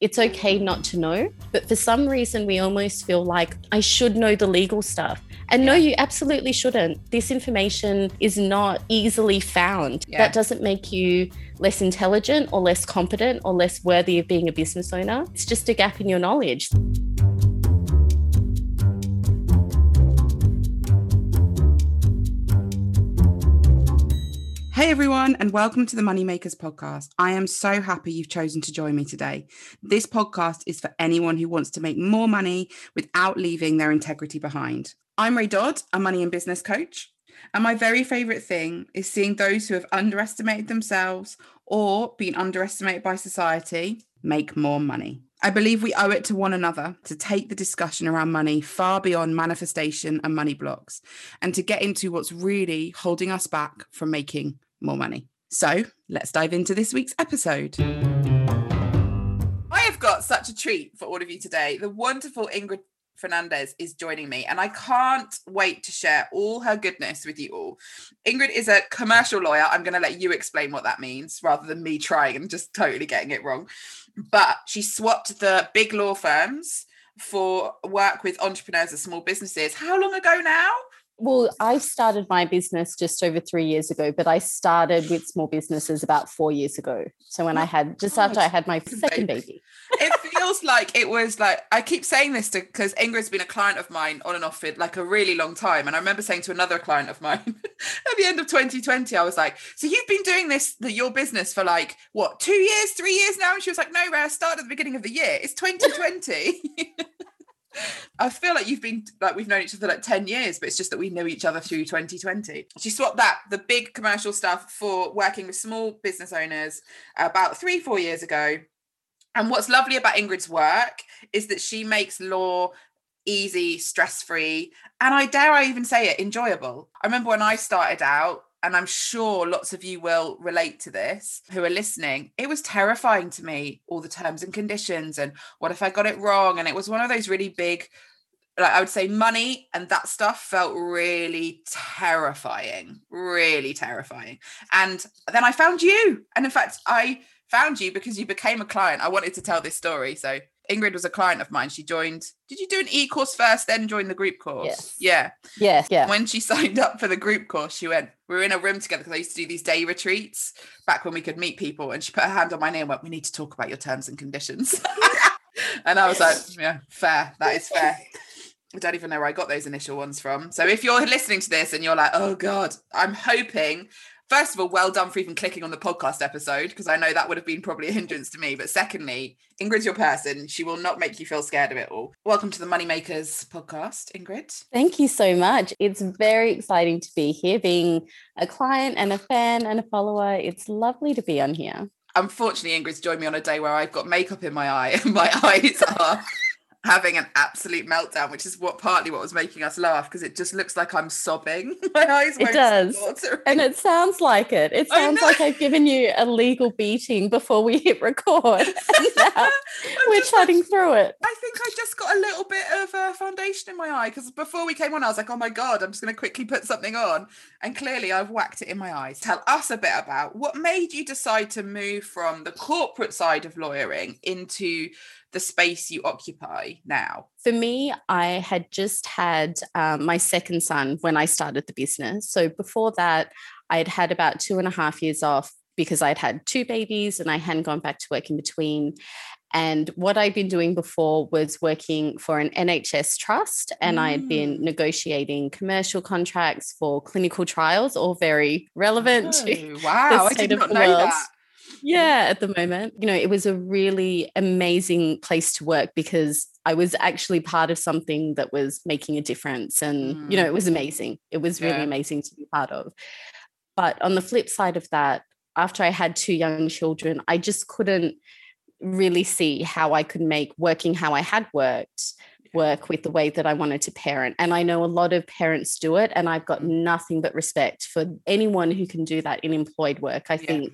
it's okay not to know. But for some reason, we almost feel like I should know the legal stuff. And no, you absolutely shouldn't. This information is not easily found. Yeah. That doesn't make you less intelligent or less competent or less worthy of being a business owner. It's just a gap in your knowledge. Hey everyone, and welcome to the Moneymakers podcast. I am so happy you've chosen to join me today. This podcast is for anyone who wants to make more money without leaving their integrity behind. I'm Ray Dodd, a money and business coach. And my very favorite thing is seeing those who have underestimated themselves or been underestimated by society make more money. I believe we owe it to one another to take the discussion around money far beyond manifestation and money blocks and to get into what's really holding us back from making more money. So let's dive into this week's episode. I have got such a treat for all of you today. The wonderful Ingrid Fernandez is joining me, and I can't wait to share all her goodness with you all. Ingrid is a commercial lawyer. I'm going to let you explain what that means rather than me trying and just totally getting it wrong. But she swapped the big law firms for work with entrepreneurs and small businesses. How long ago now? Well, I started my business just over three years ago, but I started with small businesses about four years ago. So when I had just after I had my second baby. it feels like it was like I keep saying this because Ingrid's been a client of mine on and off for like a really long time. And I remember saying to another client of mine at the end of 2020, I was like, So you've been doing this, the, your business for like what, two years, three years now? And she was like, No, Ray, I started at the beginning of the year. It's 2020. I feel like you've been like we've known each other like 10 years, but it's just that we know each other through 2020. She swapped that, the big commercial stuff, for working with small business owners about three, four years ago. And what's lovely about Ingrid's work is that she makes law easy, stress free, and I dare I even say it, enjoyable. I remember when I started out, and I'm sure lots of you will relate to this who are listening. It was terrifying to me, all the terms and conditions, and what if I got it wrong? And it was one of those really big, like I would say, money and that stuff felt really terrifying, really terrifying. And then I found you. And in fact, I found you because you became a client. I wanted to tell this story. So Ingrid was a client of mine. She joined, did you do an e course first, then join the group course? Yes. Yeah. Yes, yeah. When she signed up for the group course, she went, We were in a room together because I used to do these day retreats back when we could meet people. And she put her hand on my knee and went, We need to talk about your terms and conditions. and I was like, Yeah, fair. That is fair. I don't even know where I got those initial ones from. So if you're listening to this and you're like, Oh God, I'm hoping first of all, well done for even clicking on the podcast episode because I know that would have been probably a hindrance to me. But secondly, Ingrid's your person. She will not make you feel scared of it all. Welcome to the Moneymakers podcast, Ingrid. Thank you so much. It's very exciting to be here, being a client and a fan and a follower. It's lovely to be on here. Unfortunately, Ingrid's joined me on a day where I've got makeup in my eye and my eyes are having an absolute meltdown, which is what partly what was making us laugh because it just looks like I'm sobbing. My eyes It does. And it sounds like it. It sounds like I've given you a legal beating before we hit record. And now I'm we're like, chatting through it. I think I just got a little bit of uh, foundation in my eye because before we came on, I was like, oh my God, I'm just going to quickly put something on. And clearly I've whacked it in my eyes. Tell us a bit about what made you decide to move from the corporate side of lawyering into the space you occupy now. For me, I had just had um, my second son when I started the business. So before that, I had had about two and a half years off because I'd had two babies and I hadn't gone back to work in between. And what I'd been doing before was working for an NHS trust, and I had been negotiating commercial contracts for clinical trials, all very relevant to Oh, wow, I state did of not the know world. that. Yeah, at the moment. You know, it was a really amazing place to work because I was actually part of something that was making a difference. And, you know, mm. it was amazing. It was really Yeah. amazing to be part of. But on the flip side of that, after I had two young children, I just couldn't really see how I could make working how I had worked work with the way that I wanted to parent. And I know a lot of parents do it, and I've got mm. nothing but respect for anyone who can do that in employed work. I Yeah. think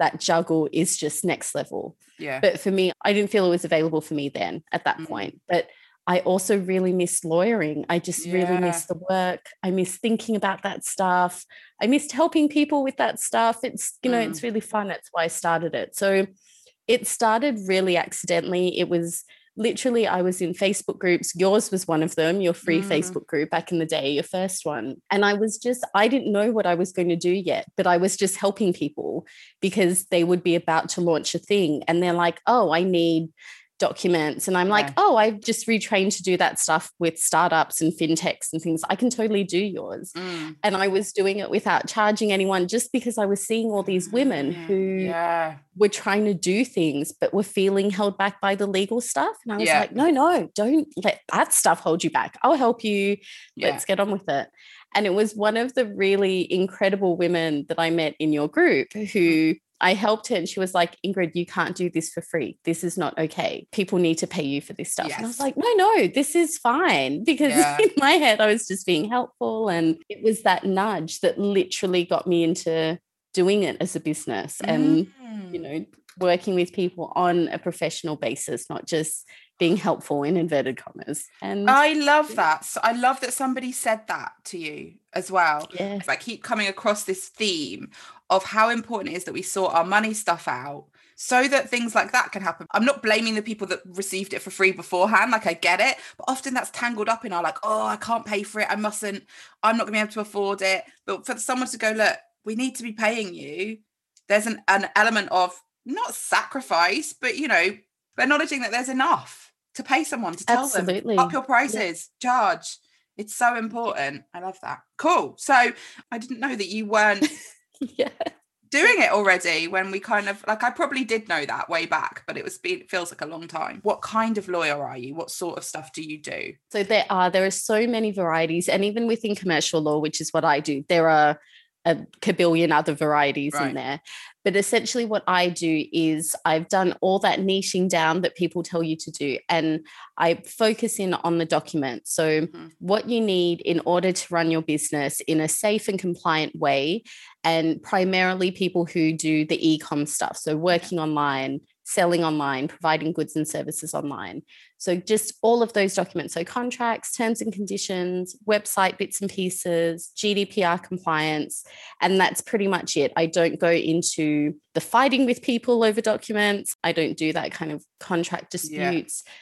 that juggle is just next level. Yeah. But for me, I didn't feel it was available for me then at that Mm. point. But I also really missed lawyering. I just really Yeah. missed the work. I miss thinking about that stuff. I missed helping people with that stuff. It's, you know, Mm. it's really fun. That's why I started it. So it started really accidentally. It was literally I was in Facebook groups. Yours was one of them, your free mm. Facebook group back in the day, your first one. And I was just, I didn't know what I was going to do yet, but I was just helping people because they would be about to launch a thing. And they're like, oh, I need documents. And I'm yeah. like, oh, I've just retrained to do that stuff with startups and fintechs and things. I can totally do yours. Mm. And I was doing it without charging anyone just because I was seeing all these women mm, who yeah. were trying to do things but were feeling held back by the legal stuff. And I was yeah. like, no, no, don't let that stuff hold you back. I'll help you. Let's get on with it. And it was one of the really incredible women that I met in your group who I helped her and she was like, Ingrid, you can't do this for free. This is not okay. People need to pay you for this stuff. Yes. And I was like, no, no, this is fine. Because yeah. in my head, I was just being helpful. And it was that nudge that literally got me into doing it as a business mm. and, you mm. know, working with people on a professional basis, not just being helpful in inverted commas. And I love that. So I love that somebody said that to you as well. Yes. I keep coming across this theme of how important it is that we sort our money stuff out so that things like that can happen. I'm not blaming the people that received it for free beforehand. Like I get it, but often that's tangled up in our like, oh, I can't pay for it. I mustn't. I'm not gonna be able to afford it. But for someone to go, look, we need to be paying you. There's an, an element of not sacrifice, but you know, acknowledging that there's enough to pay someone to tell Absolutely. them up your prices, yeah. charge. It's so important. I love that. Cool. So I didn't know that you weren't yeah. doing it already when we kind of like I probably did know that way back, but it was it feels like a long time. What kind of lawyer are you? What sort of stuff do you do? So there are there are so many varieties, and even within commercial law, which is what I do, there are a kabillion other varieties right. in there. But essentially, what I do is I've done all that niching down that people tell you to do, and I focus in on the document. So, mm-hmm. what you need in order to run your business in a safe and compliant way, and primarily people who do the e com stuff. So, working online, selling online, providing goods and services online. So, just all of those documents. So, contracts, terms and conditions, website bits and pieces, GDPR compliance. And that's pretty much it. I don't go into the fighting with people over documents, I don't do that kind of contract disputes. Yeah.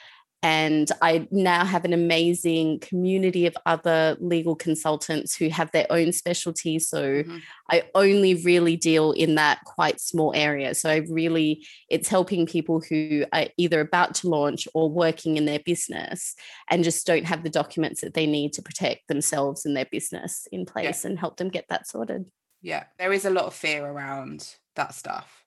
And I now have an amazing community of other legal consultants who have their own specialties. So mm-hmm. I only really deal in that quite small area. So I really, it's helping people who are either about to launch or working in their business and just don't have the documents that they need to protect themselves and their business in place yeah. and help them get that sorted. Yeah, there is a lot of fear around that stuff.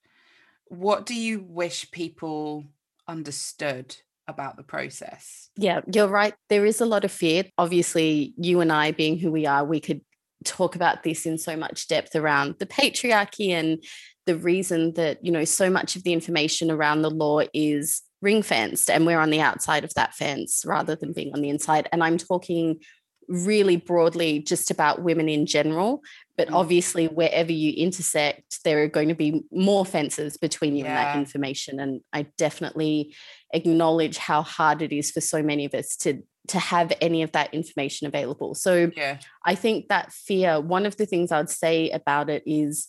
What do you wish people understood about the process. Yeah, you're right. There is a lot of fear. Obviously, you and I, being who we are, we could talk about this in so much depth around the patriarchy and the reason that, you know, so much of the information around the law is ring fenced and we're on the outside of that fence rather than being on the inside. And I'm talking really broadly just about women in general but mm. obviously wherever you intersect there are going to be more fences between you yeah. and that information and i definitely acknowledge how hard it is for so many of us to to have any of that information available so yeah. i think that fear one of the things i'd say about it is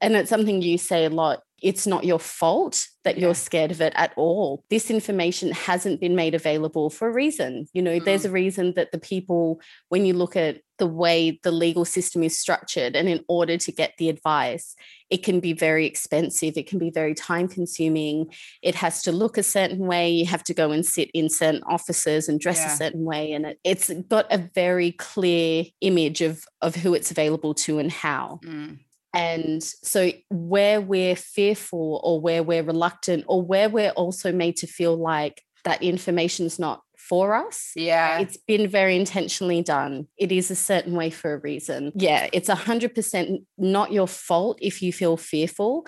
and it's something you say a lot it's not your fault that yeah. you're scared of it at all. This information hasn't been made available for a reason. You know, mm. there's a reason that the people, when you look at the way the legal system is structured, and in order to get the advice, it can be very expensive, it can be very time consuming. It has to look a certain way. You have to go and sit in certain offices and dress yeah. a certain way. And it, it's got a very clear image of, of who it's available to and how. Mm. And so, where we're fearful or where we're reluctant or where we're also made to feel like that information is not for us. Yeah. It's been very intentionally done. It is a certain way for a reason. Yeah. It's 100% not your fault if you feel fearful.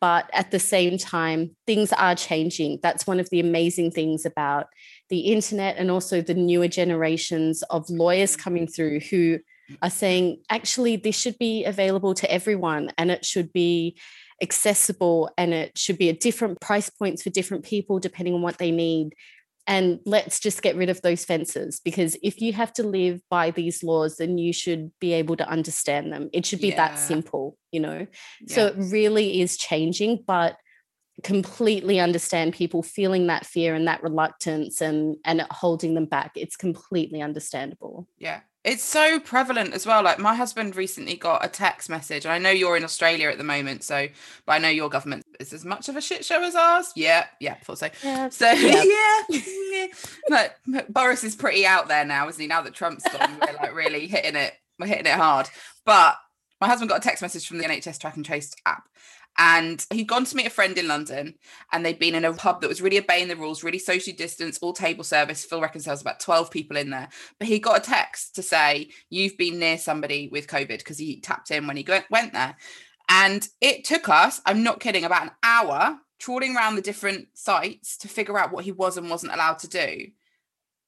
But at the same time, things are changing. That's one of the amazing things about the internet and also the newer generations of lawyers coming through who are saying actually this should be available to everyone and it should be accessible and it should be at different price points for different people depending on what they need. And let's just get rid of those fences because if you have to live by these laws then you should be able to understand them. It should be yeah. that simple you know? Yeah. so it really is changing but completely understand people feeling that fear and that reluctance and and holding them back. It's completely understandable. Yeah it's so prevalent as well like my husband recently got a text message and i know you're in australia at the moment so but i know your government is as much of a shit show as ours. Yeah yeah thought so. Yeah. so yeah, yeah. but, but boris is pretty out there now isn't he? Now that trump's gone we're like really hitting it we're hitting it hard. But my husband got a text message from the nhs track and trace app and he'd gone to meet a friend in London and they'd been in a pub that was really obeying the rules, really socially distanced, all table service. Phil reckons there was about 12 people in there. But he got a text to say, You've been near somebody with COVID because he tapped in when he went there. And it took us, I'm not kidding, about an hour trawling around the different sites to figure out what he was and wasn't allowed to do.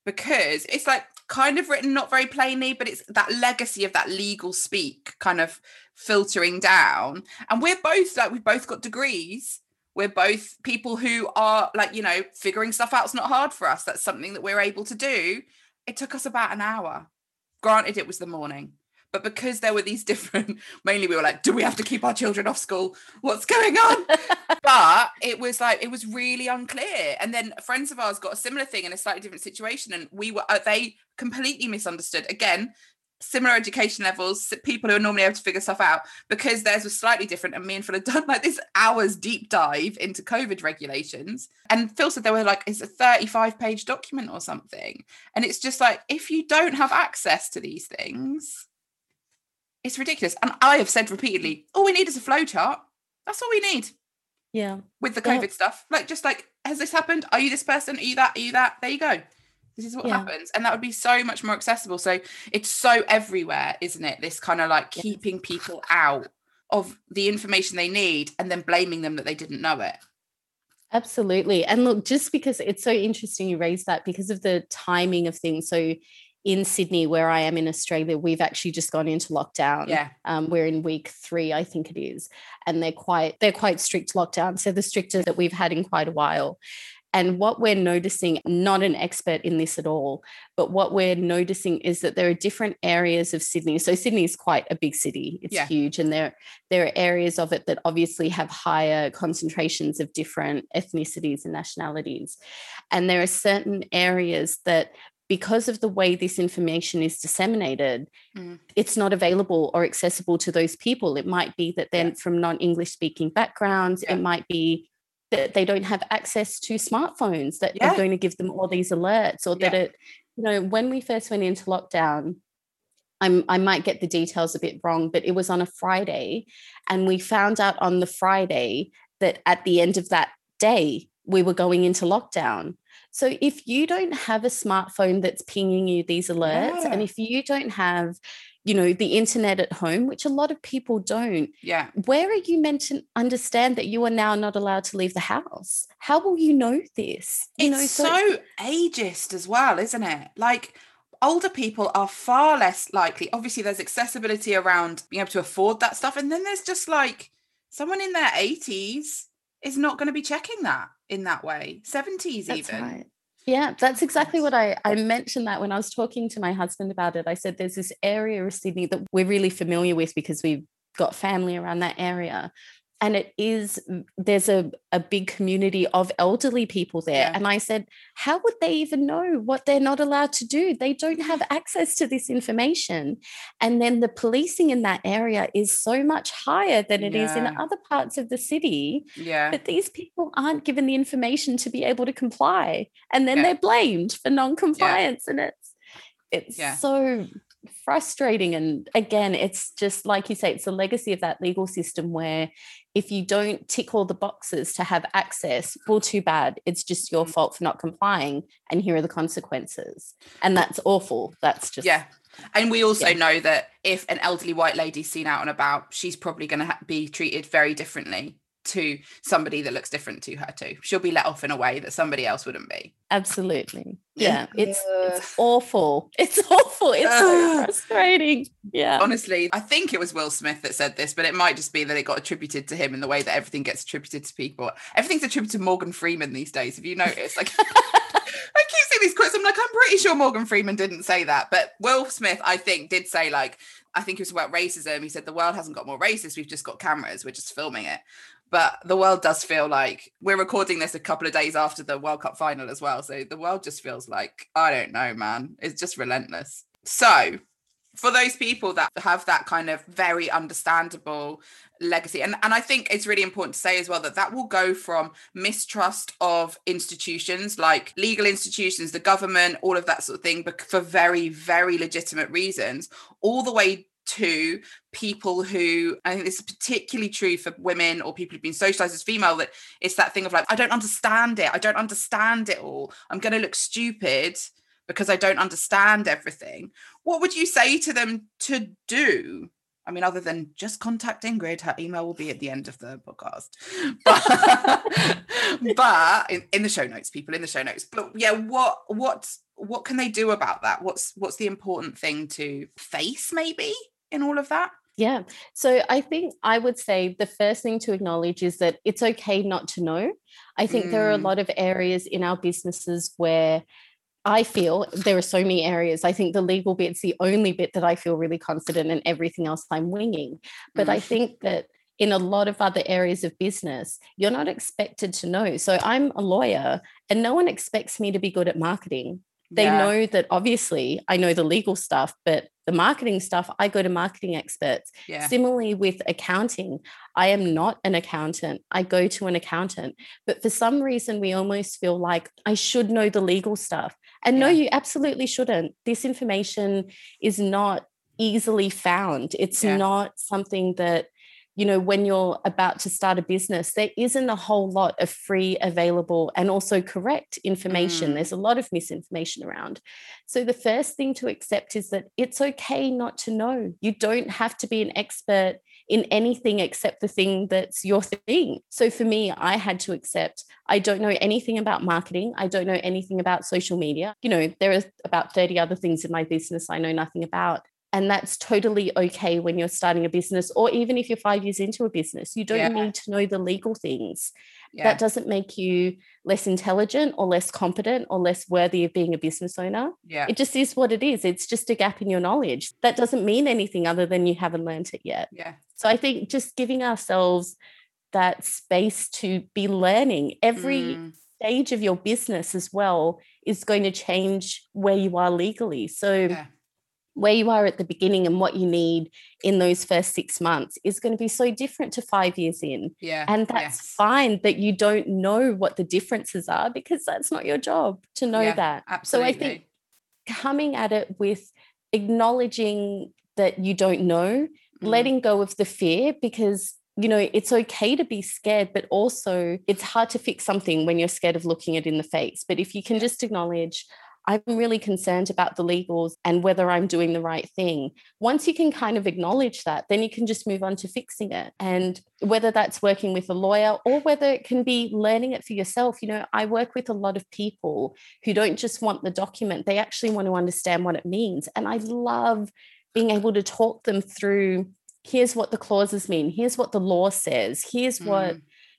Because it's like kind of written not very plainly, but it's that legacy of that legal speak kind of filtering down. And we're both like, we've both got degrees. We're both people who are like, you know, figuring stuff out is not hard for us. That's something that we're able to do. It took us about an hour. Granted, it was the morning. But because there were these different, mainly we were like, do we have to keep our children off school? What's going on? but it was like, it was really unclear. And then friends of ours got a similar thing in a slightly different situation. And we were, uh, they completely misunderstood. Again, similar education levels, people who are normally able to figure stuff out, because theirs was slightly different. And me and Phil had done like this hours deep dive into COVID regulations. And Phil said they were like, it's a 35 page document or something. And it's just like, if you don't have access to these things, it's ridiculous. And I have said repeatedly, all we need is a flow chart. That's all we need. Yeah. With the COVID yeah. stuff. Like just like, has this happened? Are you this person? Are you that? Are you that? There you go. This is what yeah. happens. And that would be so much more accessible. So it's so everywhere, isn't it? This kind of like keeping people out of the information they need and then blaming them that they didn't know it. Absolutely. And look, just because it's so interesting you raised that because of the timing of things. So in Sydney, where I am in Australia, we've actually just gone into lockdown. Yeah, um, we're in week three, I think it is, and they're quite they're quite strict lockdown. So the stricter that we've had in quite a while. And what we're noticing, not an expert in this at all, but what we're noticing is that there are different areas of Sydney. So Sydney is quite a big city; it's yeah. huge, and there there are areas of it that obviously have higher concentrations of different ethnicities and nationalities. And there are certain areas that because of the way this information is disseminated, mm. it's not available or accessible to those people. It might be that they're yeah. from non English speaking backgrounds. Yeah. It might be that they don't have access to smartphones that yeah. are going to give them all these alerts, or that it, you know, when we first went into lockdown, I'm, I might get the details a bit wrong, but it was on a Friday. And we found out on the Friday that at the end of that day, we were going into lockdown. So if you don't have a smartphone that's pinging you these alerts, yeah. and if you don't have, you know, the internet at home, which a lot of people don't, yeah, where are you meant to understand that you are now not allowed to leave the house? How will you know this? You it's know, so, so ageist as well, isn't it? Like older people are far less likely. Obviously, there's accessibility around being able to afford that stuff, and then there's just like someone in their 80s is not going to be checking that in that way 70s that's even right. Yeah that's exactly what I, I mentioned that when i was talking to my husband about it i said there's this area of sydney that we're really familiar with because we've got family around that area and it is there's a, a big community of elderly people there. Yeah. and i said how would they even know what they're not allowed to do? They don't have access to this information. And then the policing in that area is so much higher than it yeah. is in other parts of the city. Yeah. But these people aren't given the information to be able to comply. And then yeah. they're blamed for non-compliance. And it's it's so frustrating. And again it's just like you say it's a legacy of that legal system where if you don't tick all the boxes to have access, well, too bad. It's just your mm. fault for not complying. And here are the consequences. And that's awful. That's just. Yeah. And we also yeah. know that if an elderly white lady's seen out and about, she's probably going to ha- be treated very differently to somebody that looks different to her too. She'll be let off in a way that somebody else wouldn't be. Absolutely. Yeah. It's it's awful. It's awful. It's so ah. frustrating. Yeah. Honestly, I think it was Will Smith that said this, but it might just be that it got attributed to him in the way that everything gets attributed to people. Everything's attributed to Morgan Freeman these days. Have you noticed? Like I keep seeing these quotes. I'm like, I'm pretty sure Morgan Freeman didn't say that, but Will Smith, I think, did say like, I think it was about racism. He said the world hasn't got more racist. We've just got cameras. We're just filming it. But the world does feel like we're recording this a couple of days after the World Cup final as well. So the world just feels like I don't know, man. It's just relentless. So for those people that have that kind of very understandable legacy and, and i think it's really important to say as well that that will go from mistrust of institutions like legal institutions the government all of that sort of thing but for very very legitimate reasons all the way to people who I think this is particularly true for women or people who've been socialized as female that it's that thing of like I don't understand it I don't understand it all I'm going to look stupid because I don't understand everything. What would you say to them to do? I mean, other than just contact Ingrid, her email will be at the end of the podcast. But, but in, in the show notes, people in the show notes. But yeah, what what what can they do about that? What's what's the important thing to face maybe in all of that? Yeah. So I think I would say the first thing to acknowledge is that it's okay not to know. I think mm. there are a mm. lot of areas in our businesses where I feel there are so many areas. I think the legal bit's the only bit that I feel really confident and everything else I'm winging. But mm. I think that in a lot of other areas of business, you're not expected to know. So I'm a lawyer and no one expects me to be good at marketing. They yeah. know that obviously I know the legal stuff, but the marketing stuff, I go to marketing experts. Yeah. Similarly with accounting, I am not an accountant. I go to an accountant. But for some reason, we almost feel like I should know the legal stuff. And yeah. no, you absolutely shouldn't. This information is not easily found. It's yeah. not something that, you know, when you're about to start a business, there isn't a whole lot of free, available, and also correct information. Mm. There's a lot of misinformation around. So the first thing to accept is that it's okay not to know. You don't have to be an expert in anything except the thing that's your thing. So for me, I had to accept I don't know anything about marketing. I don't know anything about social media. You know, there are about 30 other things in my business I know nothing about. And that's totally okay when you're starting a business, or even if you're five years into a business. You don't yeah. need to know the legal things. Yeah. That doesn't make you less intelligent or less competent or less worthy of being a business owner. Yeah. It just is what it is. It's just a gap in your knowledge. That doesn't mean anything other than you haven't learned it yet. Yeah. So I think just giving ourselves that space to be learning every mm. stage of your business as well is going to change where you are legally. So yeah where you are at the beginning and what you need in those first six months is going to be so different to five years in. Yeah. And that's yes. fine that you don't know what the differences are because that's not your job to know yeah, that. Absolutely. So I think coming at it with acknowledging that you don't know, mm. letting go of the fear because you know, it's okay to be scared, but also it's hard to fix something when you're scared of looking it in the face. But if you can just acknowledge, I'm really concerned about the legals and whether I'm doing the right thing. Once you can kind of acknowledge that, then you can just move on to fixing it. And whether that's working with a lawyer or whether it can be learning it for yourself. You know, I work with a lot of people who don't just want the document, they actually want to understand what it means. And I love being able to talk them through here's what the clauses mean, here's what the law says, here's mm. what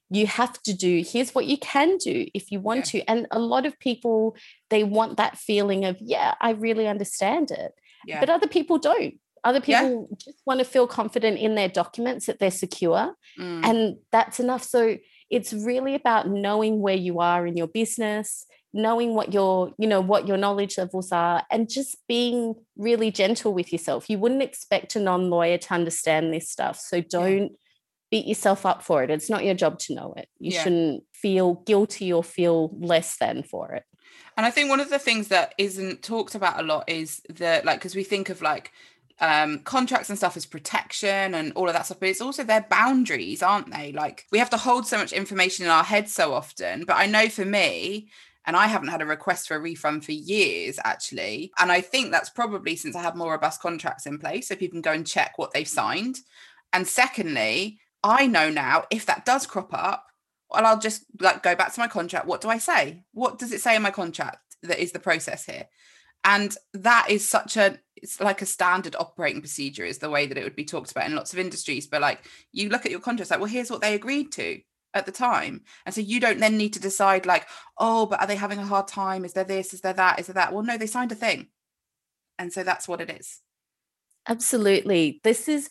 you have to do here's what you can do if you want yeah. to and a lot of people they want that feeling of yeah i really understand it yeah. but other people don't other people yeah. just want to feel confident in their documents that they're secure mm. and that's enough so it's really about knowing where you are in your business knowing what your you know what your knowledge levels are and just being really gentle with yourself you wouldn't expect a non-lawyer to understand this stuff so don't beat yourself up for it. It's not your job to know it. You yeah. shouldn't feel guilty or feel less than for it. And I think one of the things that isn't talked about a lot is that, like, because we think of like um contracts and stuff as protection and all of that stuff but it's also their boundaries aren't they like we have to hold so much information in our head so often but i know for me and I haven't had a request for a refund for years, actually. And I think that's probably since I have more robust contracts in place. So people can go and check what they've signed. And secondly, I know now if that does crop up, well, I'll just like go back to my contract. What do I say? What does it say in my contract that is the process here? And that is such a it's like a standard operating procedure is the way that it would be talked about in lots of industries. But like you look at your contracts, like, well, here's what they agreed to. at the time. And so you don't then need to decide, like, oh, but are they having a hard time? Is there this? Is there that? Is there that? Well, no, they signed a thing. And so that's what it is. Absolutely. This is,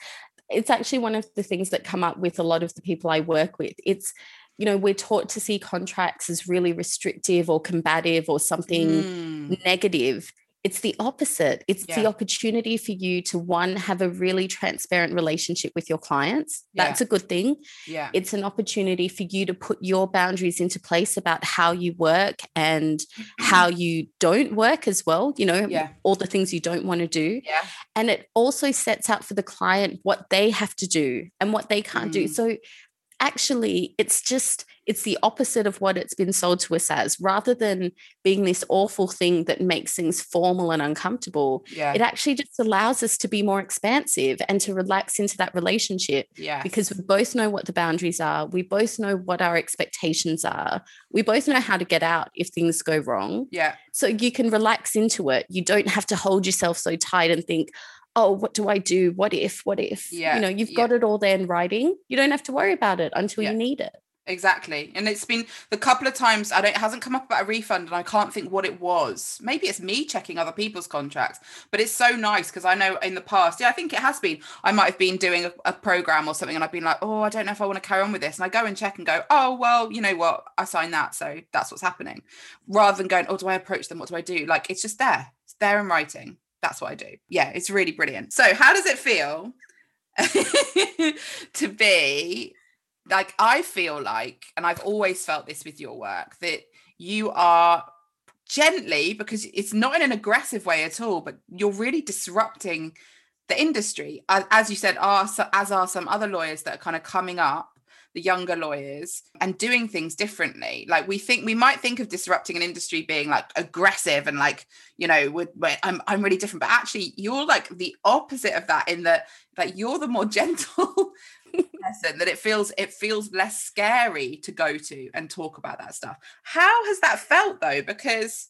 it's actually one of the things that come up with a lot of the people I work with. It's, you know, we're taught to see contracts as really restrictive or combative or something mm. negative it's the opposite. It's yeah. the opportunity for you to one have a really transparent relationship with your clients. That's a good thing. Yeah. It's an opportunity for you to put your boundaries into place about how you work and how you don't work as well, you know, yeah. all the things you don't want to do. Yeah. And it also sets out for the client what they have to do and what they can't mm. do. So actually it's just it's the opposite of what it's been sold to us as. Rather than being this awful thing that makes things formal and uncomfortable yeah. it actually just allows us to be more expansive and to relax into that relationship yeah because we both know what the boundaries are we both know what our expectations are we both know how to get out if things go wrong. Yeah. So you can relax into it. You don't have to hold yourself so tight and think oh, what do I do? What if? What if? Yeah. You know, you've yeah. got it all there in writing. You don't have to worry about it until yeah. you need it. Exactly. And it's been the couple of times I don't it hasn't come up about a refund and I can't think what it was. Maybe it's me checking other people's contracts, but it's so nice because I know in the past, yeah, I think it has been. I might have been doing a, a, program or something and I've been like, oh, I don't know if I want to carry on with this. And I go and check and go, oh, well, you know what? I signed that. So that's what's happening. Rather than going, oh, do I approach them? What do I do? Like it's just there. It's there in writing that's what I do. Yeah, it's really brilliant. So, how does it feel to be like, I feel like, and I've always felt this with your work, that you are gently, because it's not in an aggressive way at all, but you're really disrupting the industry. As you said, are, as are some other lawyers that are kind of coming up the younger lawyers and doing things differently. Like we think we might think of disrupting an industry being like aggressive and like, you know, we're, I'm, I'm really different, but actually you're like the opposite of that in that that you're the more gentle person that it feels it feels less scary to go to and talk about that stuff. How has that felt though? Because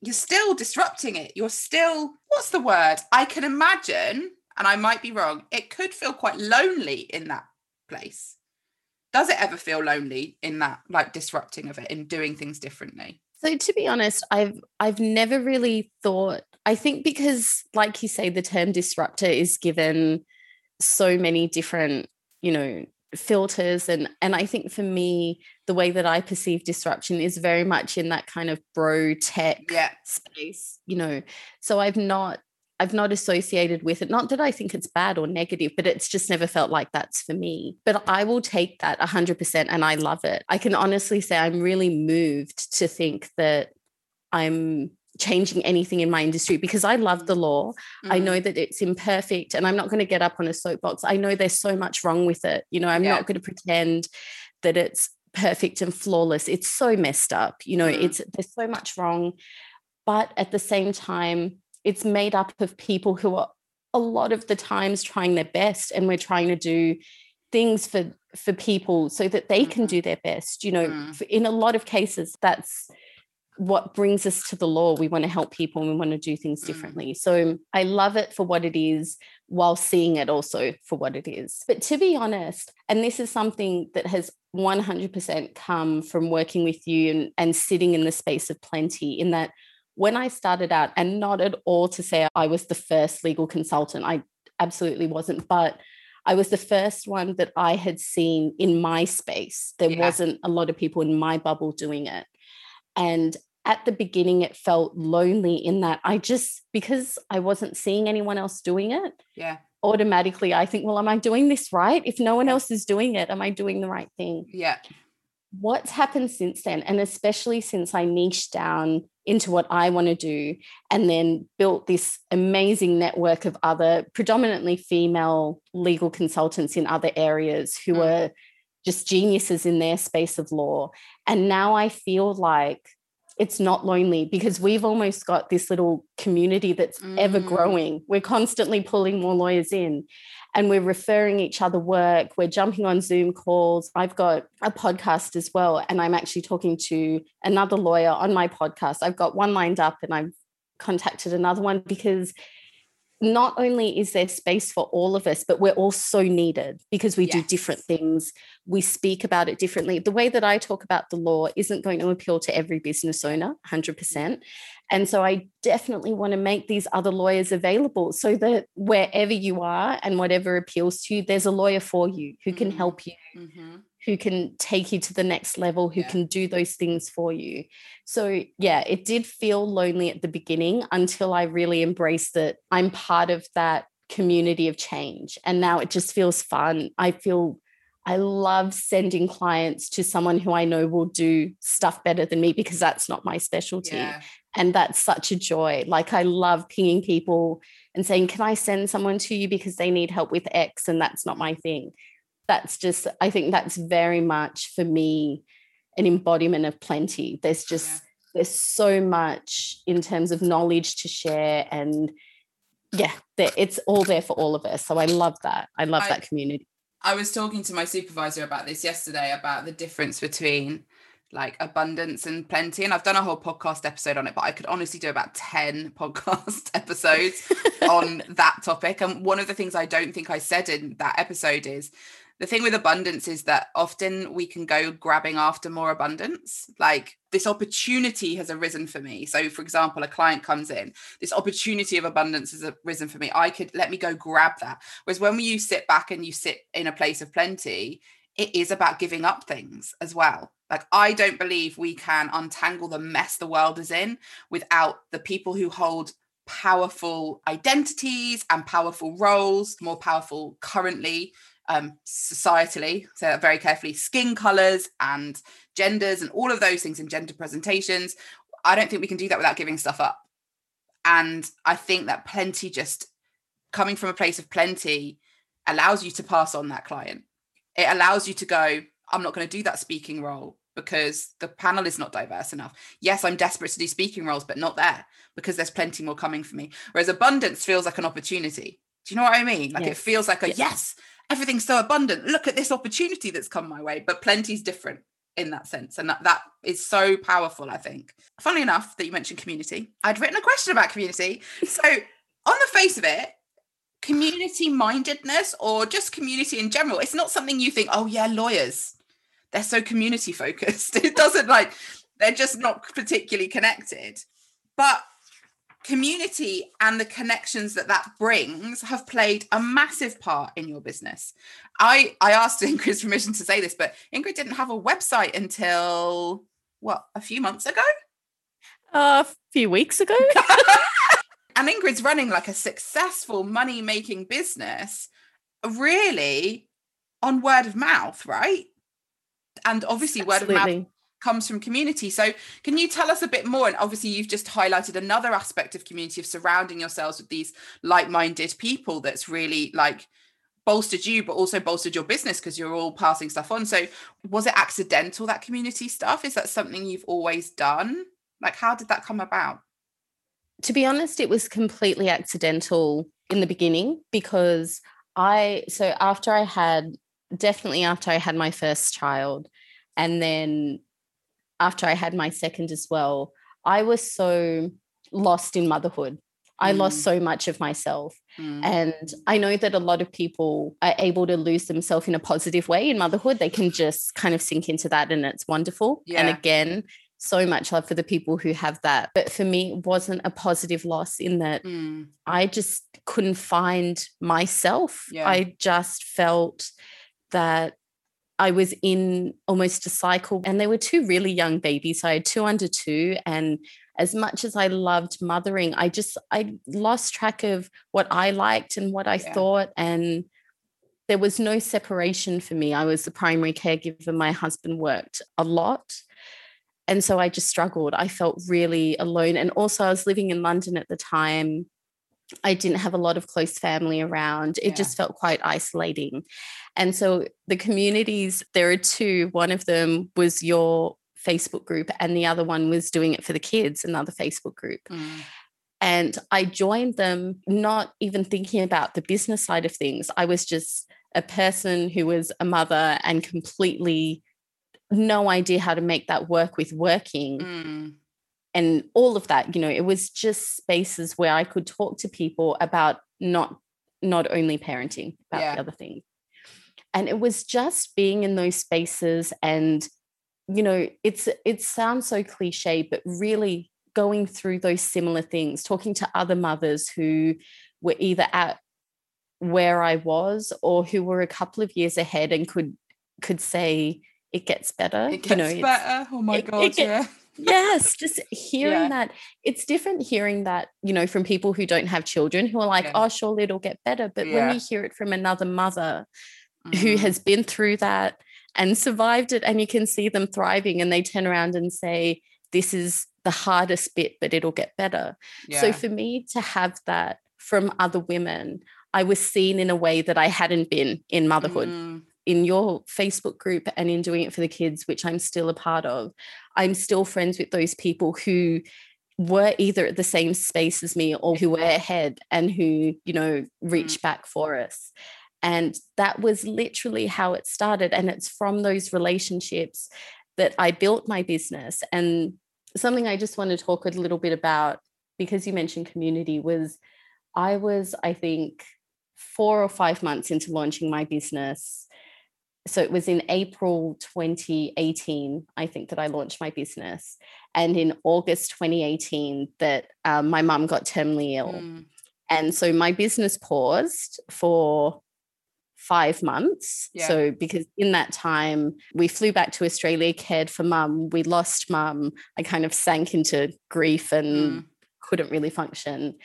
you're still disrupting it. You're still, what's the word? I can imagine, and I might be wrong, it could feel quite lonely in that place does it ever feel lonely in that like disrupting of it and doing things differently so to be honest i've i've never really thought i think because like you say the term disruptor is given so many different you know filters and and i think for me the way that i perceive disruption is very much in that kind of bro tech yeah. space you know so i've not I've not associated with it. Not that I think it's bad or negative, but it's just never felt like that's for me. But I will take that 100% and I love it. I can honestly say I'm really moved to think that I'm changing anything in my industry because I love the law. Mm. I know that it's imperfect and I'm not going to get up on a soapbox. I know there's so much wrong with it. You know, I'm yeah. not going to pretend that it's perfect and flawless. It's so messed up. You know, mm. it's there's so much wrong. But at the same time, it's made up of people who are a lot of the times trying their best and we're trying to do things for for people so that they can mm-hmm. do their best you know mm. in a lot of cases that's what brings us to the law we want to help people and we want to do things mm. differently so i love it for what it is while seeing it also for what it is but to be honest and this is something that has 100% come from working with you and, and sitting in the space of plenty in that when I started out, and not at all to say I was the first legal consultant, I absolutely wasn't, but I was the first one that I had seen in my space. There yeah. wasn't a lot of people in my bubble doing it. And at the beginning, it felt lonely in that I just, because I wasn't seeing anyone else doing it. Yeah. Automatically, I think, well, am I doing this right? If no one else is doing it, am I doing the right thing? Yeah. What's happened since then? And especially since I niched down into what I want to do, and then built this amazing network of other predominantly female legal consultants in other areas who mm. are just geniuses in their space of law. And now I feel like it's not lonely because we've almost got this little community that's mm. ever growing. We're constantly pulling more lawyers in and we're referring each other work. We're jumping on Zoom calls. I've got a podcast as well, and I'm actually talking to another lawyer on my podcast. I've got one lined up and I've contacted another one because not only is there space for all of us, but we're all so needed because we yes. do different things. We speak about it differently. The way that I talk about the law isn't going to appeal to every business owner, 100%. And so I definitely want to make these other lawyers available so that wherever you are and whatever appeals to you, there's a lawyer for you who can mm-hmm. help you. Mm-hmm who can take you to the next level, who yeah. can do those things for you. So, yeah, it did feel lonely at the beginning until I really embraced that I'm part of that community of change. And now it just feels fun. I feel I love sending clients to someone who I know will do stuff better than me because that's not my specialty. Yeah. And that's such a joy. Like, I love pinging people and saying, Can I send someone to you because they need help with X? And that's not my thing that's just i think that's very much for me an embodiment of plenty there's just yeah. there's so much in terms of knowledge to share and yeah it's all there for all of us so i love that i love I, that community i was talking to my supervisor about this yesterday about the difference between like abundance and plenty and i've done a whole podcast episode on it but i could honestly do about 10 podcast episodes on that topic and one of the things i don't think i said in that episode is the thing with abundance is that often we can go grabbing after more abundance. Like this opportunity has arisen for me. So, for example, a client comes in, this opportunity of abundance has arisen for me. I could let me go grab that. Whereas when you sit back and you sit in a place of plenty, it is about giving up things as well. Like, I don't believe we can untangle the mess the world is in without the people who hold powerful identities and powerful roles, more powerful currently um, societally, so very carefully, skin colors and genders and all of those things and gender presentations. I don't think we can do that without giving stuff up. And I think that plenty just coming from a place of plenty allows you to pass on that client. It allows you to go, I'm not going to do that speaking role because the panel is not diverse enough. Yes, I'm desperate to do speaking roles, but not there because there's plenty more coming for me. Whereas abundance feels like an opportunity. Do you know what I mean? Like yes. it feels like a yes. yes, everything's so abundant. Look at this opportunity that's come my way. But plenty's different in that sense. And that, that is so powerful, I think. Funnily enough, that you mentioned community, I'd written a question about community. So, on the face of it, community mindedness or just community in general, it's not something you think, oh, yeah, lawyers, they're so community focused. It doesn't like, they're just not particularly connected. But community and the connections that that brings have played a massive part in your business. I I asked Ingrid's permission to say this, but Ingrid didn't have a website until what a few months ago. Uh, a few weeks ago. and Ingrid's running like a successful money making business, really on word of mouth, right? And obviously, Absolutely. word of mouth comes from community. So, can you tell us a bit more? And obviously, you've just highlighted another aspect of community of surrounding yourselves with these like minded people that's really like bolstered you, but also bolstered your business because you're all passing stuff on. So, was it accidental that community stuff? Is that something you've always done? Like, how did that come about? To be honest, it was completely accidental in the beginning because I, so after I had, definitely after I had my first child, and then after I had my second as well, I was so lost in motherhood. I mm. lost so much of myself. Mm. And I know that a lot of people are able to lose themselves in a positive way in motherhood. They can just kind of sink into that and it's wonderful. Yeah. And again, so much love for the people who have that. But for me, it wasn't a positive loss in that mm. I just couldn't find myself. Yeah. I just felt that I was in almost a cycle, and there were two really young babies. So I had two under two, and as much as I loved mothering, I just I lost track of what I liked and what I yeah. thought, and there was no separation for me. I was the primary caregiver. My husband worked a lot. And so I just struggled. I felt really alone. And also, I was living in London at the time. I didn't have a lot of close family around. It yeah. just felt quite isolating. And so the communities, there are two. One of them was your Facebook group, and the other one was doing it for the kids, another Facebook group. Mm. And I joined them not even thinking about the business side of things. I was just a person who was a mother and completely no idea how to make that work with working. Mm and all of that you know it was just spaces where i could talk to people about not not only parenting, about Yeah. the other things. And it was just being in those spaces and you know, it's it sounds so cliche, but really going through those similar things, talking to other mothers who were either at where I was or who were a couple of years ahead and could could say it gets better. It gets you know, better. Oh my it- it god, get- yeah. Yes just hearing Yeah. that it's different hearing that you know from people who don't have children who are like Yeah. oh surely it'll get better but Yeah. when you hear it from another mother who Mm. has been through that and survived it and you can see them thriving and they turn around and say this is the hardest bit but it'll get better so for me to have that from other women i was seen in a way that i hadn't been in motherhood Mm, in your Facebook group and in doing it for the kids, which I'm still a part of, I'm still friends with those people who were either at the same space as me or who were ahead and who, you know, reached mm. back for us. And that was literally how it started. And it's from those relationships that I built my business. And something I just want to talk a little bit about, because you mentioned community, was I was, I think, four or five months into launching my business so it was in April 2018, I think, that I launched my business. And in August 2018, that um, my mum got terminally ill. mm, And so my business paused for five months. Yeah. So, because in that time, we flew back to Australia, cared for mum, we lost mum. I kind of sank into grief and mm. couldn't really function.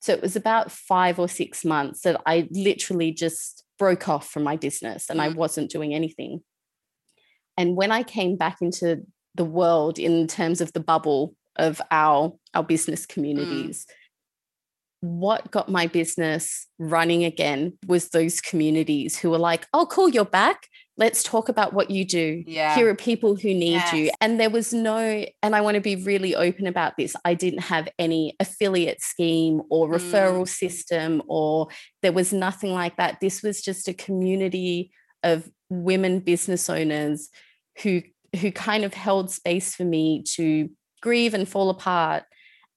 So it was about five or six months that I literally just broke off from my business and I Mm. wasn't doing anything. And when I came back into the world in terms of the bubble of our our business communities, what got my business running again was those communities who were like, "Oh, cool, you're back. Let's talk about what you do." Yeah. here are people who need you. And there was no and i want to be really open about this i didn't have any affiliate scheme or Mm. referral system or there was nothing like that. This was just a community of women business owners who who kind of held space for me to grieve and fall apart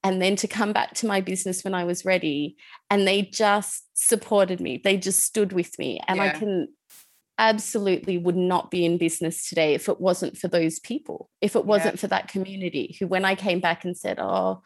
and then to come back to my business when i was ready. And they just supported me. They just stood with me. And i can absolutely would not be in business today if it wasn't for those people, if it wasn't for that community who, when I came back and said, Oh,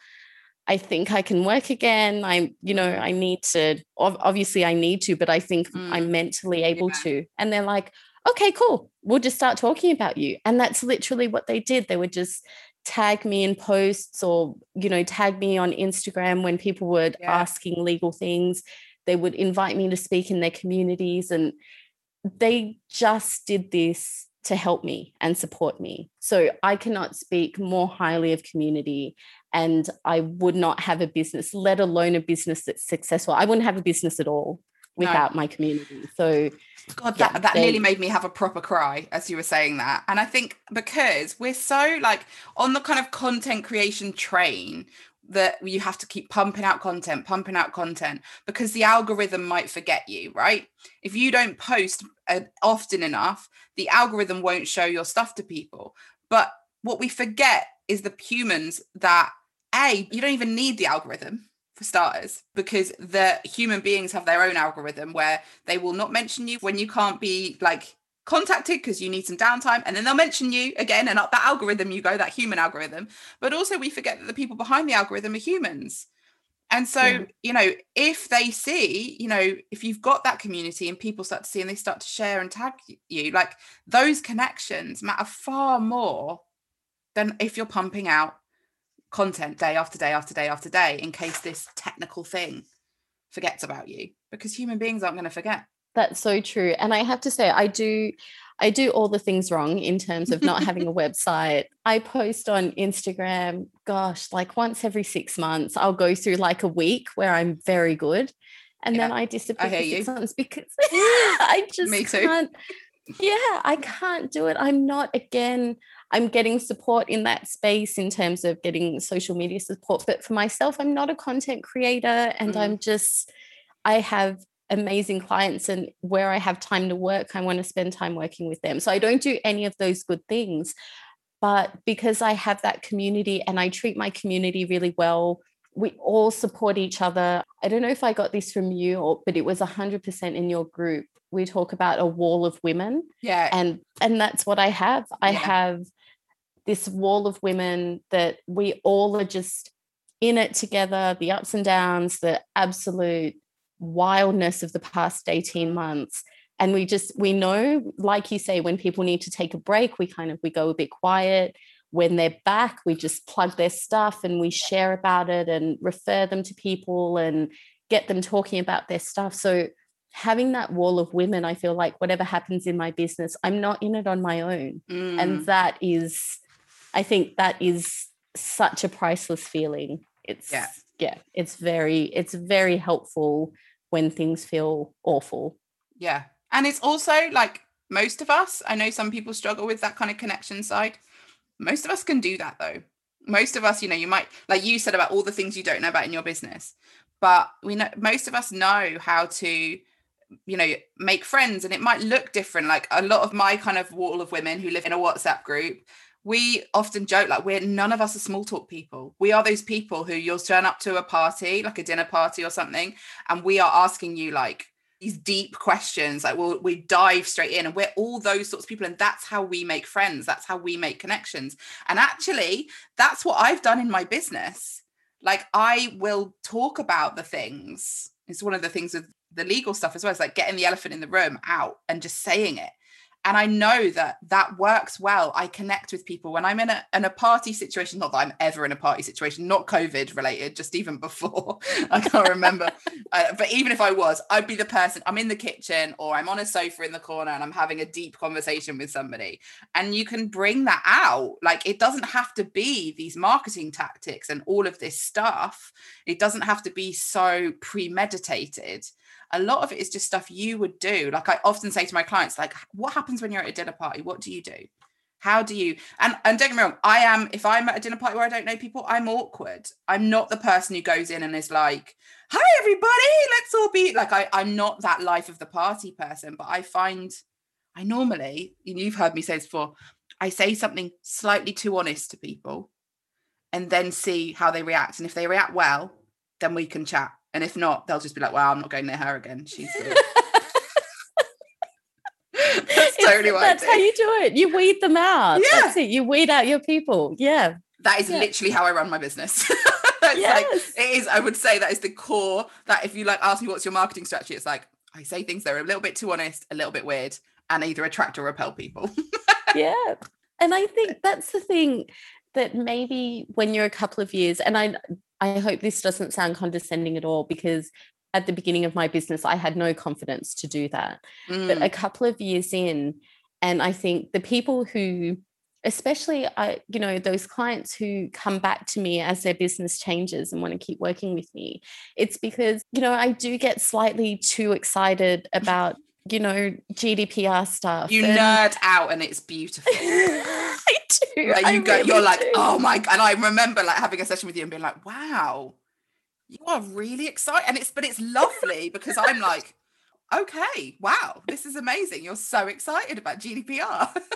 I think I can work again. I'm, you know, I need to, obviously, I need to, but I think Mm. I'm mentally able Yeah. to. And they're like, okay, cool. We'll just start talking about you. And that's literally what they did. They would just tag me in posts or, you know, tag me on Instagram when people were Yeah. asking legal things. They would invite me to speak in their communities. And they just did this to help me and support me. So I cannot speak more highly of community and I would not have a business, let alone a business that's successful. I wouldn't have a business at all No. without my community. So God, Yeah, that, that they- nearly made me have a proper cry as you were saying that. And I think because we're so like on the kind of content creation train that you have to keep pumping out content, pumping out content because the algorithm might forget you, right? If you don't post uh, often enough, the algorithm won't show your stuff to people. But what we forget is the humans that A, you don't even need the algorithm for starters because the human beings have their own algorithm where they will not mention you when you can't be like contacted because you need some downtime and then they'll mention you again and up that algorithm you go that human algorithm. But also we forget that the people behind the algorithm are humans. And so Yeah. you know if they see you know if you've got that community and people start to see and they start to share and tag you like those connections matter far more than if you're pumping out content day after day after day after day in case this technical thing forgets about you because human beings aren't going to forget that's so true. And I have to say, I do. I do all the things wrong in terms of not having a website. I post on Instagram, gosh, like once every six months. I'll go through like a week where I'm very good. And then I disappear hear for six you. months because I just Me too. can't. Yeah, I can't do it. I'm not again. I'm getting support in that space in terms of getting social media support. But for myself, I'm not a content creator and Mm. I'm just, I have amazing clients and where I have time to work, I want to spend time working with them. So I don't do any of those good things. But because I have that community and I treat my community really well, we all support each other. I don't know if I got this from you or but it was 100% in your group. We talk about a wall of women. Yeah. And and that's what I have. I Yeah. have this wall of women that we all are just in it together, the ups and downs, the absolute wildness of the past 18 months. And we just we know like you say when people need to take a break we kind of we go a bit quiet. When they're back we just plug their stuff and we share about it and refer them to people and get them talking about their stuff. So having that wall of women i feel like whatever happens in my business i'm not in it on my own. Mm. and that is i think that is such a priceless feeling. It's Yeah. yeah it's very it's very helpful when things feel awful Yeah. And it's also like most of us, I know some people struggle with that kind of connection side. Most of us can do that though. Most of us, you know, you might, like you said about all the things you don't know about in your business, but we know most of us know how to, you know, make friends and it might look different. Like a lot of my kind of wall of women who live in a WhatsApp group, we often joke like we're none of us are small talk people. We are those people who you'll turn up to a party, like a dinner party or something, and we are asking you like, these deep questions like we'll, we dive straight in and we're all those sorts of people and that's how we make friends that's how we make connections. And actually that's what i've done in my business. Like i will talk about the things it's one of the things with the legal stuff as well it's like getting the elephant in the room out and just saying it and i know that that works well i connect with people when i'm in a, in a party situation not that i'm ever in a party situation not covid related just even before i can't remember uh, but even if I was, I'd be the person. I'm in the kitchen or I'm on a sofa in the corner and I'm having a deep conversation with somebody. And you can bring that out. Like it doesn't have to be these marketing tactics and all of this stuff. It doesn't have to be so premeditated. A lot of it is just stuff you would do. Like I often say to my clients, like, what happens when you're at a dinner party? What do you do? How do you and and don't get me wrong, I am if I'm at a dinner party where I don't know people, I'm awkward. I'm not the person who goes in and is like, hi everybody, let's all be like I, I'm not that life of the party person, but I find I normally, you've heard me say this before, I say something slightly too honest to people and then see how they react. And if they react well, then we can chat. And if not, they'll just be like, wow, I'm not going near her again. She's. That's totally what that's how you do it you weed them out Yeah. that's it you weed out your people yeah That is Yeah. literally how I run my business. yes like it is, I would say that is the core that if you like ask me what's your marketing strategy, it's like I say things that are a little bit too honest, a little bit weird, and either attract or repel people. yeah and i think that's the thing that maybe when you're a couple of years and i i hope this doesn't sound condescending at all because at the beginning of my business i had no confidence to do that but Mm, a couple of years in and i think the people who especially i you know those clients who come back to me as their business changes and want to keep working with me it's because you know i do get slightly too excited about you know gdpr stuff you and- nerd out and it's beautiful. i do Like I you go, you're like, do. oh my god. And I remember like having a session with you and being like, wow, you are really excited. And it's but it's lovely because I'm like, okay, wow, this is amazing. You're so excited about GDPR.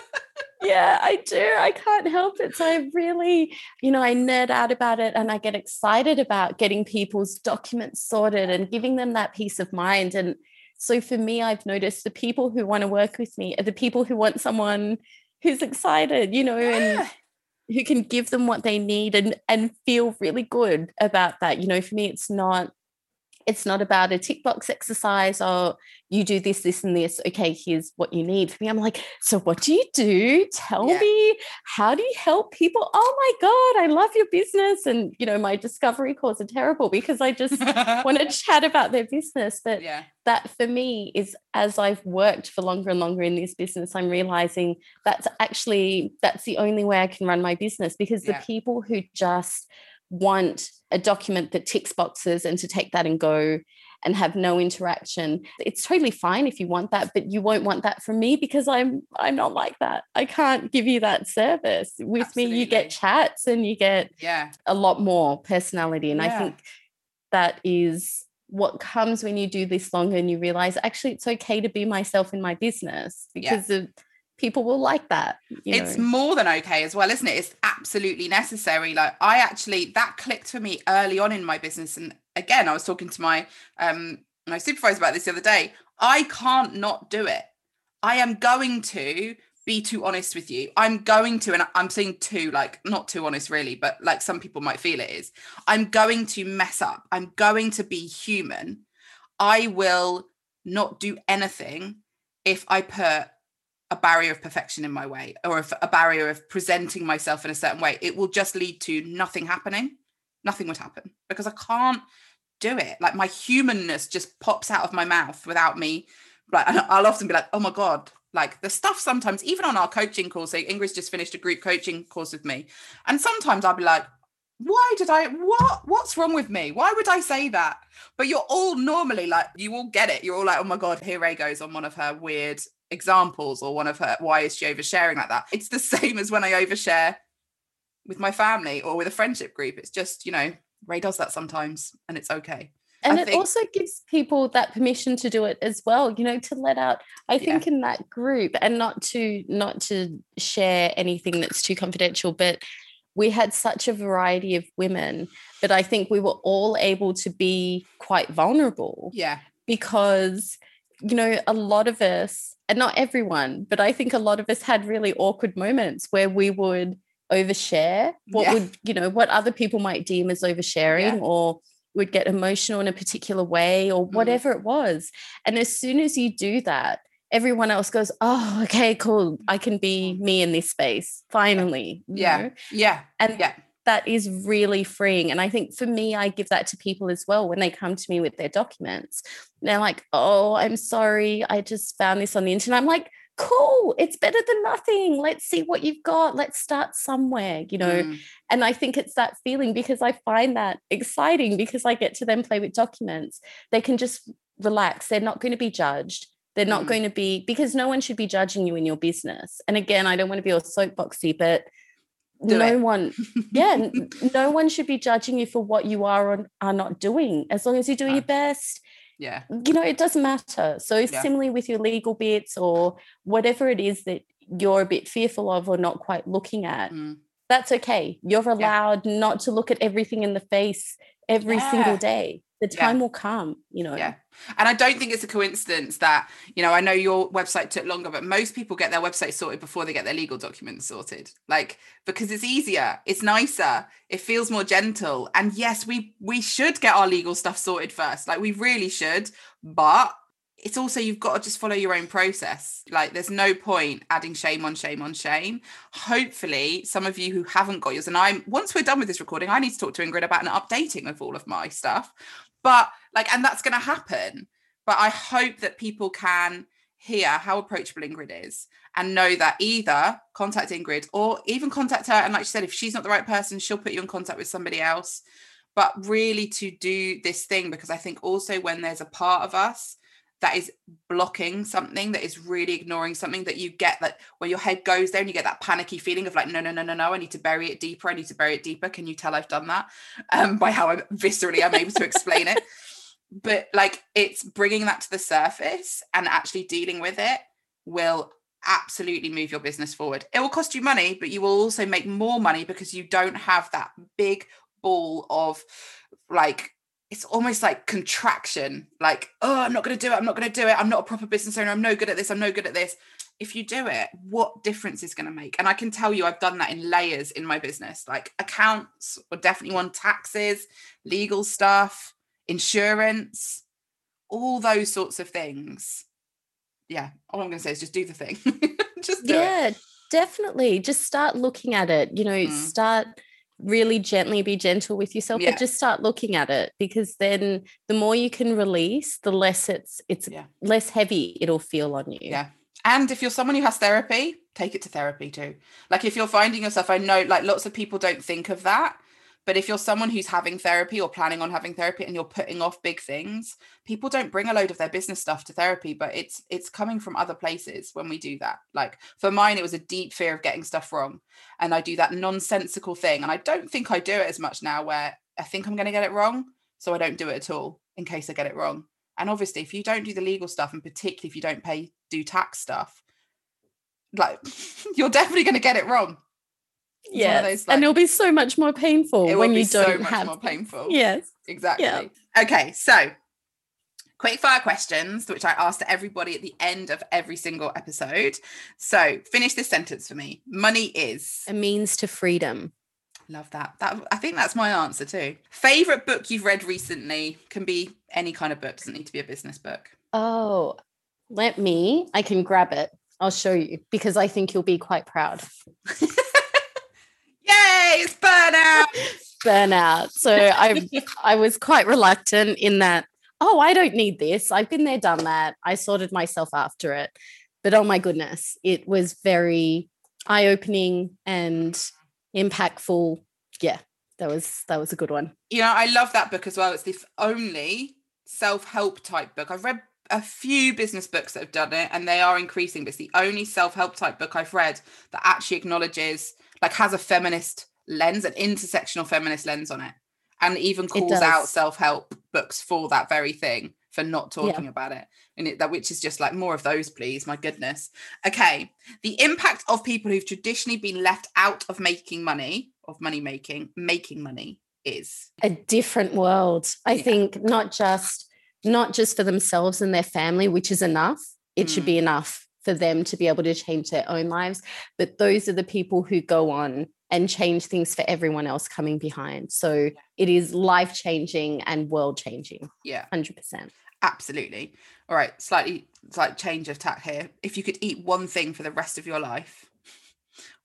yeah i do i can't help it so i really you know i nerd out about it and i get excited about getting people's documents sorted and giving them that peace of mind and so for me i've noticed the people who want to work with me are the people who want someone who's excited you know and who can give them what they need and and feel really good about that. You know for me it's not it's not about a tick box exercise or you do this this and this. Okay here's what you need for me. I'm like so what do you do? Tell Yeah. me. How do you help people? Oh my god i love your business. And you know my discovery calls are terrible because i just want to chat about their business. But yeah. that for me is as I've worked for longer and longer in this business, I'm realizing that's actually that's the only way I can run my business because Yeah. the people who just want a document that ticks boxes and to take that and go and have no interaction it's totally fine if you want that but you won't want that from me because i'm i'm not like that i can't give you that service with me you get chats and you get Yeah. a lot more personality. And I think that is what comes when you do this longer and you realize actually it's okay to be myself in my business Yeah. because the people will like that. it's know. more than okay as well, isn't it? It's absolutely necessary. Like I actually that clicked for me early on in my business. And again, I was talking to my um my supervisor about this the other day. I can't not do it. I am going to be too honest with you. I'm going to, and I'm saying too, like not too honest really, but like some people might feel it is. I'm going to mess up. I'm going to be human. I will not do anything if I put a barrier of perfection in my way or a barrier of presenting myself in a certain way. It will just lead to nothing happening. Nothing would happen because I can't do it. Like my humanness just pops out of my mouth without me. Like I'll often be like, oh my God, like the stuff sometimes, even on our coaching course, so Ingrid's just finished a group coaching course with me. And sometimes I'll be like, why did I what what's wrong with me? Why would I say that? But you're all normally like you all get it. You're all like, oh my god, here Rae goes on one of her weird examples or one of her why is she oversharing like that? It's the same as when I overshare with my family or with a friendship group. It's just, you know, Rae does that sometimes and it's okay and I it think, also gives people that permission to do it as well you know to let out i think yeah. in that group and not to not to share anything that's too confidential but we had such a variety of women but i think we were all able to be quite vulnerable yeah because you know a lot of us and not everyone but i think a lot of us had really awkward moments where we would overshare what yeah. would you know what other people might deem as oversharing yeah. or would get emotional in a particular way or mm. whatever mm. it was. And as soon as you do that, everyone else goes, Oh, okay, cool. I can be me in this space finally. Yeah. Know? Yeah. And yeah. That is really freeing. And I think for me, I give that to people as well when they come to me with their documents. They're like, Oh, I'm sorry. I just found this on the internet. I'm like, cool it's better than nothing let's see what you've got let's start somewhere you know mm. and i think it's that feeling because i find that exciting because i get to then play with documents they can just relax they're not going to be judged they're not mm. going to be because no one should be judging you in your business and again i don't want to be all soapboxy but Do no it. one yeah no one should be judging you for what you are or are not doing as long as you're doing your best yeah you know it doesn't matter so yeah. similarly with your legal bits or whatever it is that you're a bit fearful of or not quite looking at mm. that's okay you're allowed yeah. not to look at everything in the face every yeah. single day the time will come you know yeah and I don't think it's a coincidence that, you know, I know your website took longer, but most people get their website sorted before they get their legal documents sorted. Like, because it's easier, it's nicer, it feels more gentle. And yes, we we should get our legal stuff sorted first. Like we really should, but it's also you've got to just follow your own process. Like there's no point adding shame on shame on shame. Hopefully, some of you who haven't got yours, and I'm once we're done with this recording, I need to talk to Ingrid about an updating of all of my stuff. But like, and that's going to happen. But I hope that people can hear how approachable Ingrid is and know that either contact Ingrid or even contact her. And like she said, if she's not the right person, she'll put you in contact with somebody else. But really to do this thing, because I think also when there's a part of us that is blocking something, that is really ignoring something, that you get that where your head goes there and you get that panicky feeling of like, no, no, no, no, no, I need to bury it deeper. I need to bury it deeper. Can you tell I've done that? Um, by how I'm viscerally I'm able to explain it but like it's bringing that to the surface and actually dealing with it will absolutely move your business forward. It will cost you money, but you will also make more money because you don't have that big ball of like it's almost like contraction like oh i'm not going to do it i'm not going to do it i'm not a proper business owner i'm no good at this i'm no good at this if you do it what difference is going to make and i can tell you i've done that in layers in my business like accounts or definitely one taxes legal stuff insurance, all those sorts of things. Yeah, all I'm going to say is just do the thing. just do yeah, it. definitely. Just start looking at it. You know, mm. start really gently be gentle with yourself yeah. but just start looking at it because then the more you can release the less it's it's yeah. less heavy it'll feel on you yeah and if you're someone who has therapy take it to therapy too like if you're finding yourself i know like lots of people don't think of that but if you're someone who's having therapy or planning on having therapy and you're putting off big things, people don't bring a load of their business stuff to therapy, but it's it's coming from other places when we do that. Like for mine, it was a deep fear of getting stuff wrong. And I do that nonsensical thing. And I don't think I do it as much now where I think I'm going to get it wrong. So I don't do it at all in case I get it wrong. And obviously, if you don't do the legal stuff, and particularly if you don't pay do tax stuff, like you're definitely going to get it wrong. Yeah, those, and it'll be so much more painful when be you so don't much have. more painful. Yes. Exactly. Okay, so quick fire questions, which I ask to everybody at the end of every single episode. So finish this sentence for me. Money is. A means to freedom. Love that. That I think that's my answer too. Favorite book you've read recently can be any kind of book. Doesn't need to be a business book. Oh, let me. I can grab it. I'll show you because I think you'll be quite proud. Yay! It's burnout. Burnout. So I I was quite reluctant in that. Oh, I don't need this. I've been there, done that. I sorted myself after it. But oh my goodness, it was very eye opening and impactful. Yeah, that was that was a good one. you know, I love that book as well. It's the only self help type book. I've read a few business books that have done it and they are increasing, but it's the only self help type book I've read that actually acknowledges, like, has a feminist lens, an intersectional feminist lens on it, and even calls out self help books for that very thing for not talking about it. And it, that which is just like more of those, please. My goodness. Okay. The impact of people who've traditionally been left out of making money, of money making, making money is. a different world i Yeah. think not just not just for themselves and their family which is enough it should Mm. be enough for them to be able to change their own lives but those are the people who go on and change things for everyone else coming behind so it is life changing and world changing Yeah. 100% Absolutely. All right, slightly slight change of tack here. If you could eat one thing for the rest of your life,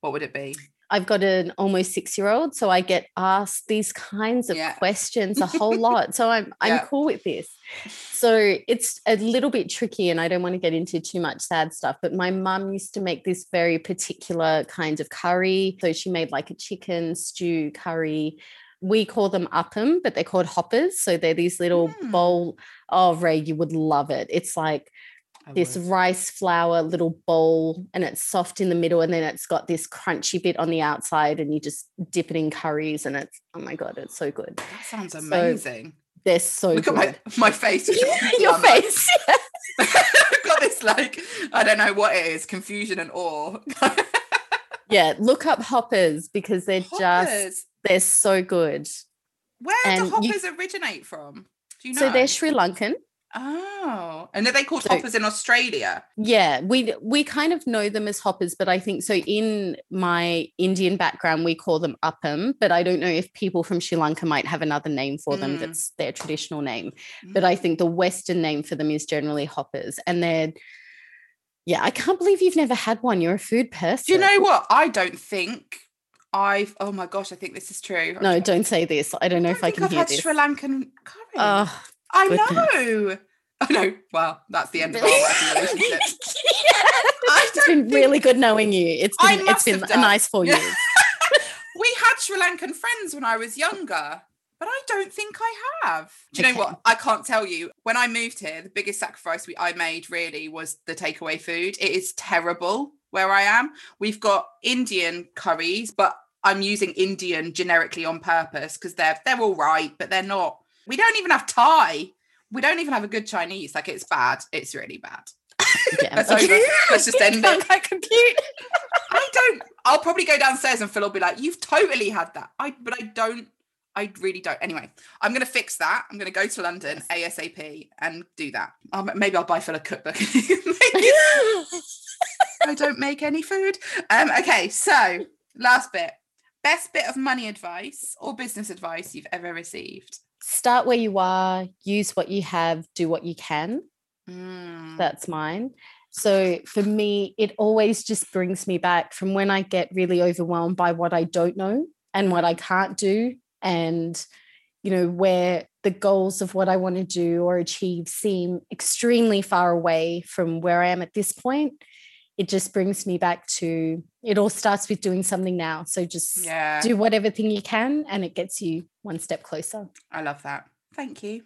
what would it be? I've got an almost six year old, so I get asked these kinds of Yeah. questions a whole lot. So I'm I'm Yeah. cool with this. So it's a little bit tricky, and I don't want to get into too much sad stuff. But my mum used to make this very particular kind of curry. So she made like a chicken stew curry. We call them uppum, but they're called hoppers. So they're these little Mm. bowl. Oh, Rae, you would love it. It's like I this would. rice flour little bowl and it's soft in the middle and then it's got this crunchy bit on the outside and you just dip it in curries and it's oh my god it's so good That sounds amazing. they're so Look good at my my face. your face I've got this like I don't know what it is, confusion and awe. yeah look up hoppers because they're just they're so good Where and do you- hoppers originate from? Do you know? so they're sri lankan oh, and are they called So- hoppers in Australia? yeah we we kind of know them as hoppers but i think so in my indian background we call them uppum but i don't know if people from sri lanka might have another name for them Mm. that's their traditional name but I think the Western name for them is generally hoppers. And they're, yeah, I can't believe you've never had one. You're a food person. Do you know what? I don't think I've. Oh my gosh, I think this is true. No, don't say this. I don't know if I think can I've hear had this. Sri Lankan curry. Oh, I know. I know. Well, that's the end of our relationship. It's been really good knowing you. It's been it's been a nice four years. we had Sri Lankan friends when I was younger, but I don't think I have. Do you know what? I can't tell you. When I moved here, the biggest sacrifice we I made really was the takeaway food. It is terrible where I am. We've got Indian curries, but I'm using Indian generically on purpose because they're they're all right, but they're not. We don't even have Thai. We don't even have a good Chinese. Like it's bad. It's really bad. Yeah. That's over. Let's just end it. compute. I don't. I'll probably go downstairs and Phil will be like, "You've totally had that." I, but I don't. I really don't. Anyway, I'm gonna fix that. I'm gonna go to London ASAP and do that. Um, maybe I'll buy Phil a cookbook. I don't make any food. Um. Okay. So last bit. Best bit of money advice or business advice you've ever received. Start where you are, use what you have, do what you can. Mm, That's mine. So for me, it always just brings me back from when I get really overwhelmed by what I don't know and what I can't do. And, you know, where the goals of what I want to do or achieve seem extremely far away from where I am at this point. It just brings me back to it all starts with doing something now. So just yeah. do whatever thing you can and it gets you one step closer. I love that. Thank you.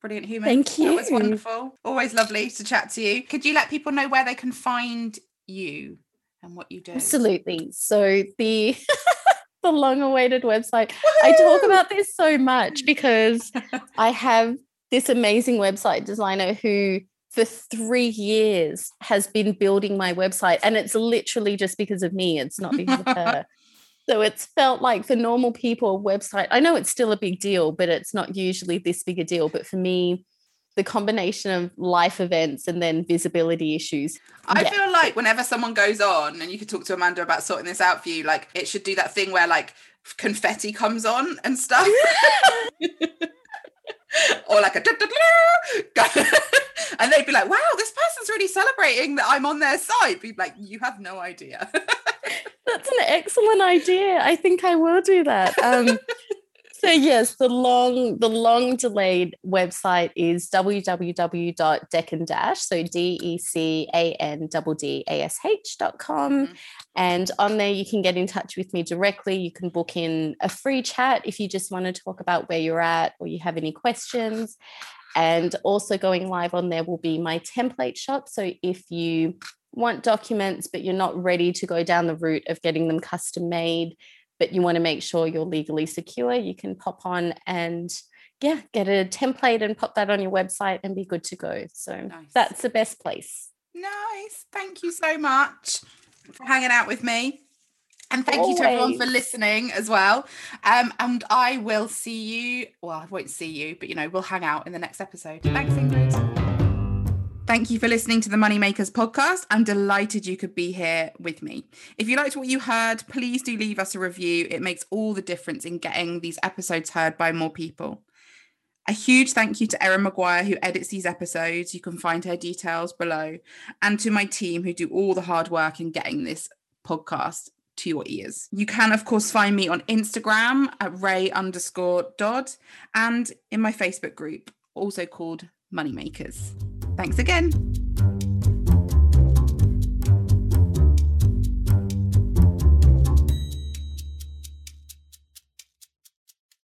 Brilliant human. Thank you. That was wonderful. Always lovely to chat to you. Could you let people know where they can find you and what you do? Absolutely. So the the long awaited website. I talk about this so much because I have this amazing website designer who for three years has been building my website. And it's literally just because of me, it's not because of her. So it's felt like for normal people, website, I know it's still a big deal, but it's not usually this big a deal. But for me, the combination of life events and then visibility issues. I yeah. feel like whenever someone goes on, and you could talk to Amanda about sorting this out for you, like it should do that thing where like confetti comes on and stuff. or like a and they'd be like, wow, this person's really celebrating that I'm on their side. Be like, you have no idea. That's an excellent idea. I think I will do that. Um, so yes, the long, the long delayed website is www.decan dash, so D E C A N D D A S H dot com. Mm-hmm. And on there, you can get in touch with me directly. You can book in a free chat if you just want to talk about where you're at or you have any questions. And also going live on there will be my template shop. So if you want documents, but you're not ready to go down the route of getting them custom made, but you want to make sure you're legally secure, you can pop on and yeah, get a template and pop that on your website and be good to go. So nice. that's the best place. Nice. Thank you so much for hanging out with me. And thank Always. you to everyone for listening as well. Um, and I will see you. Well, I won't see you, but you know, we'll hang out in the next episode. Thanks, Ingrid. Thank you for listening to the Moneymakers podcast. I'm delighted you could be here with me. If you liked what you heard, please do leave us a review. It makes all the difference in getting these episodes heard by more people. A huge thank you to Erin Maguire, who edits these episodes. You can find her details below. And to my team, who do all the hard work in getting this podcast to your ears. You can, of course, find me on Instagram at rae underscore Dodd and in my Facebook group, also called Moneymakers. Thanks again.